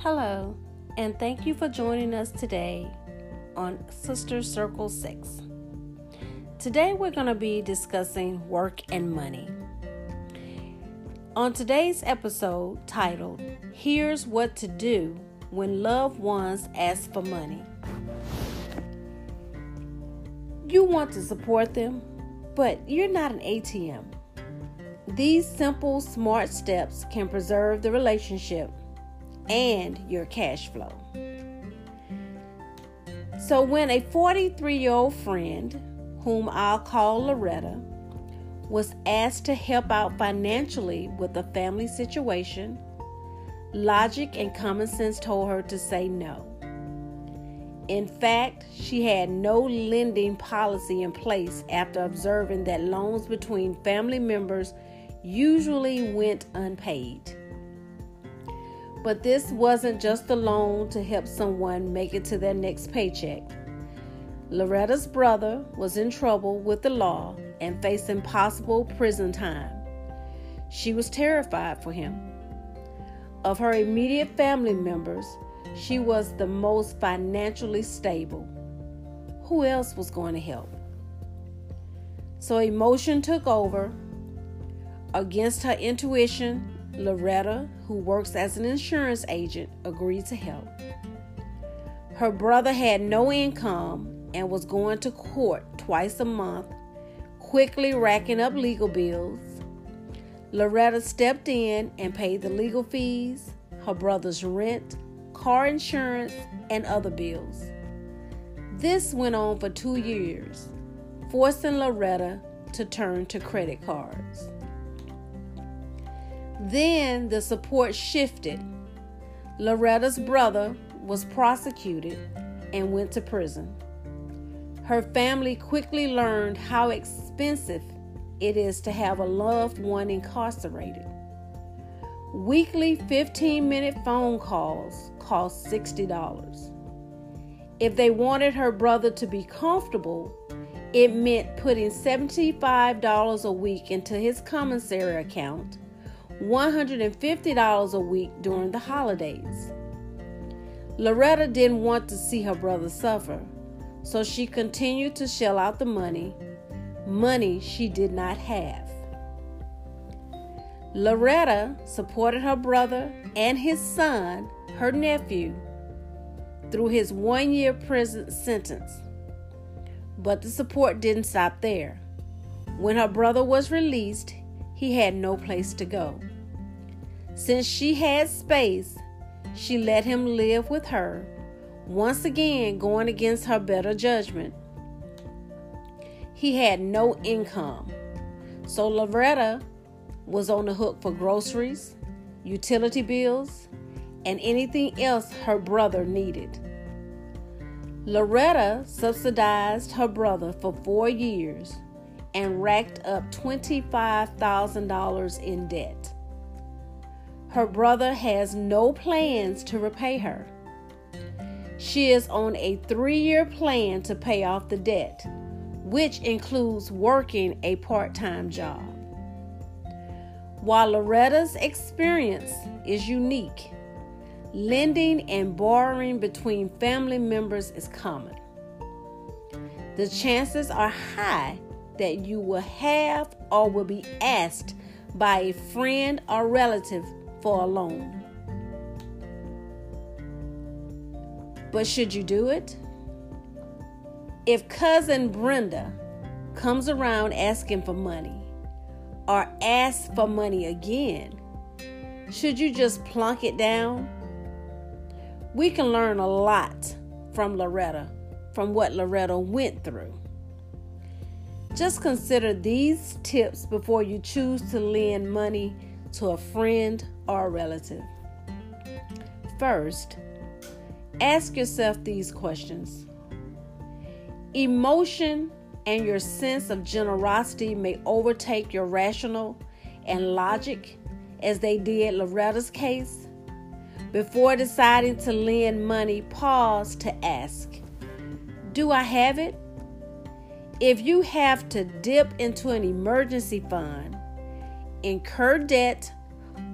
Hello, and thank you for joining us today on Sister Circle 6. Today we're going to be discussing work and money. On today's episode titled, Here's What to Do When Loved Ones Ask for Money. You want to support them, but you're not an ATM. These simple, smart steps can preserve the relationship and your cash flow. So, when a 43 year old friend, whom I'll call Loretta, was asked to help out financially with a family situation, logic and common sense told her to say no. In fact, she had no lending policy in place after observing that loans between family members usually went unpaid. But this wasn't just a loan to help someone make it to their next paycheck. Loretta's brother was in trouble with the law and facing possible prison time. She was terrified for him. Of her immediate family members, she was the most financially stable. Who else was going to help? So emotion took over. Against her intuition, Loretta, who works as an insurance agent, agreed to help. Her brother had no income and was going to court twice a month, quickly racking up legal bills. Loretta stepped in and paid the legal fees, her brother's rent, car insurance, and other bills. This went on for two years, forcing Loretta to turn to credit cards. Then the support shifted. Loretta's brother was prosecuted and went to prison. Her family quickly learned how expensive it is to have a loved one incarcerated. Weekly 15 minute phone calls cost $60. If they wanted her brother to be comfortable, it meant putting $75 a week into his commissary account $150 a week during the holidays. Loretta didn't want to see her brother suffer, so she continued to shell out the money, money she did not have. Loretta supported her brother and his son, her nephew, through his one year prison sentence. But the support didn't stop there. When her brother was released, he had no place to go. Since she had space, she let him live with her, once again going against her better judgment. He had no income, so Loretta was on the hook for groceries, utility bills, and anything else her brother needed. Loretta subsidized her brother for four years and racked up $25,000 in debt. Her brother has no plans to repay her. She is on a three year plan to pay off the debt, which includes working a part time job. While Loretta's experience is unique, lending and borrowing between family members is common. The chances are high that you will have or will be asked by a friend or relative for a loan. But should you do it? If cousin Brenda comes around asking for money or asks for money again, should you just plunk it down? We can learn a lot from Loretta, from what Loretta went through. Just consider these tips before you choose to lend money to a friend or relative. First, ask yourself these questions. Emotion and your sense of generosity may overtake your rational and logic, as they did Loretta's case. Before deciding to lend money, pause to ask Do I have it? If you have to dip into an emergency fund, incur debt,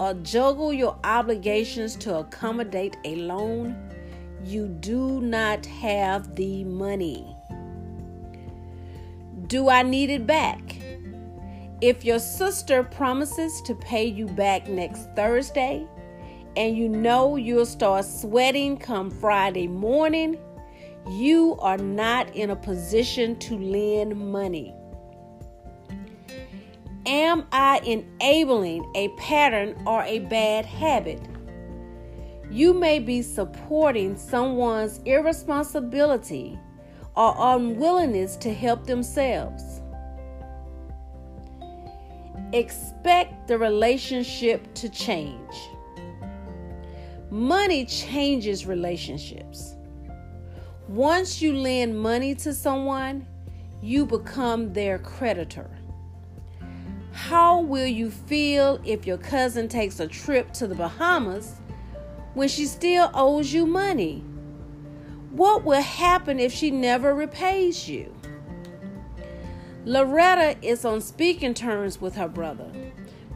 or juggle your obligations to accommodate a loan, you do not have the money. Do I need it back? If your sister promises to pay you back next Thursday and you know you'll start sweating come Friday morning, you are not in a position to lend money. Am I enabling a pattern or a bad habit? You may be supporting someone's irresponsibility or unwillingness to help themselves. Expect the relationship to change. Money changes relationships. Once you lend money to someone, you become their creditor. How will you feel if your cousin takes a trip to the Bahamas when she still owes you money? What will happen if she never repays you? Loretta is on speaking terms with her brother,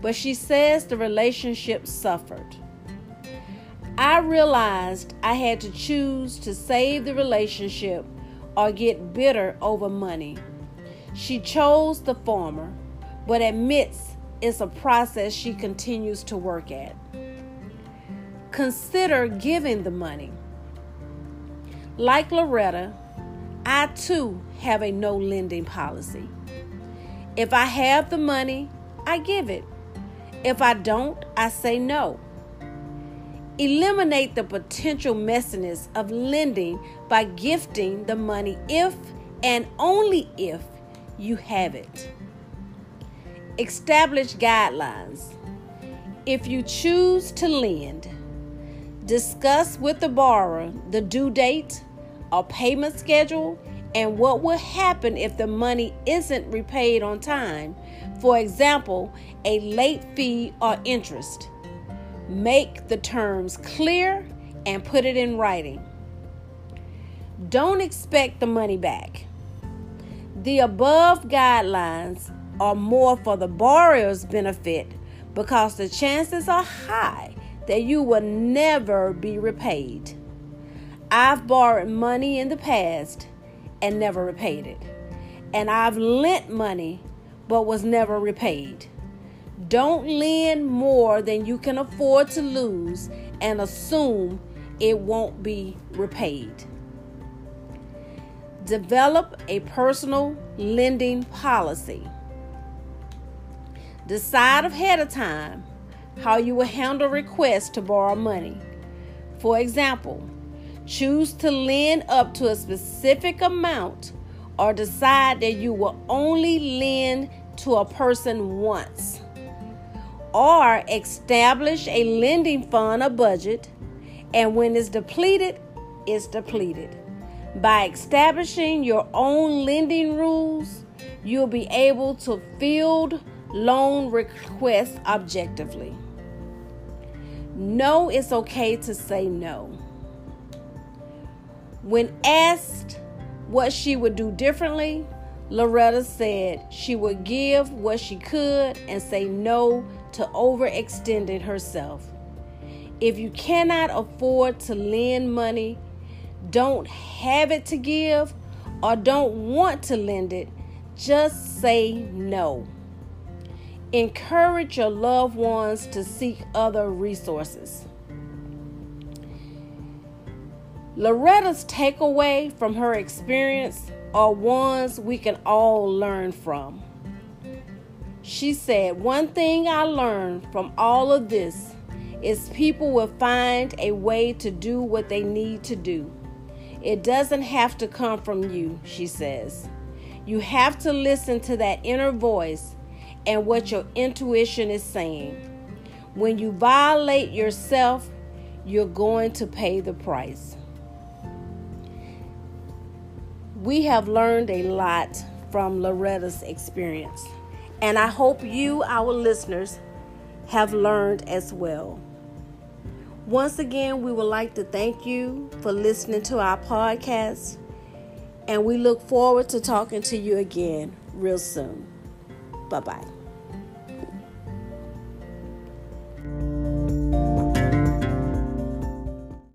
but she says the relationship suffered. I realized I had to choose to save the relationship or get bitter over money. She chose the former, but admits it's a process she continues to work at. Consider giving the money. Like Loretta, I too have a no lending policy. If I have the money, I give it. If I don't, I say no. Eliminate the potential messiness of lending by gifting the money if and only if you have it. Establish guidelines. If you choose to lend, discuss with the borrower the due date, a payment schedule, and what will happen if the money isn't repaid on time. For example, a late fee or interest. Make the terms clear and put it in writing. Don't expect the money back. The above guidelines are more for the borrower's benefit because the chances are high that you will never be repaid. I've borrowed money in the past and never repaid it, and I've lent money but was never repaid. Don't lend more than you can afford to lose and assume it won't be repaid. Develop a personal lending policy. Decide ahead of time how you will handle requests to borrow money. For example, choose to lend up to a specific amount or decide that you will only lend to a person once or establish a lending fund or budget, and when it's depleted, it's depleted. By establishing your own lending rules, you'll be able to field loan requests objectively. No, it's okay to say no. When asked what she would do differently, Loretta said she would give what she could and say no to overextending herself. If you cannot afford to lend money, don't have it to give, or don't want to lend it, just say no. Encourage your loved ones to seek other resources. Loretta's takeaway from her experience are ones we can all learn from. She said, One thing I learned from all of this is people will find a way to do what they need to do. It doesn't have to come from you, she says. You have to listen to that inner voice and what your intuition is saying. When you violate yourself, you're going to pay the price. We have learned a lot from Loretta's experience. And I hope you, our listeners, have learned as well. Once again, we would like to thank you for listening to our podcast, and we look forward to talking to you again real soon. Bye bye.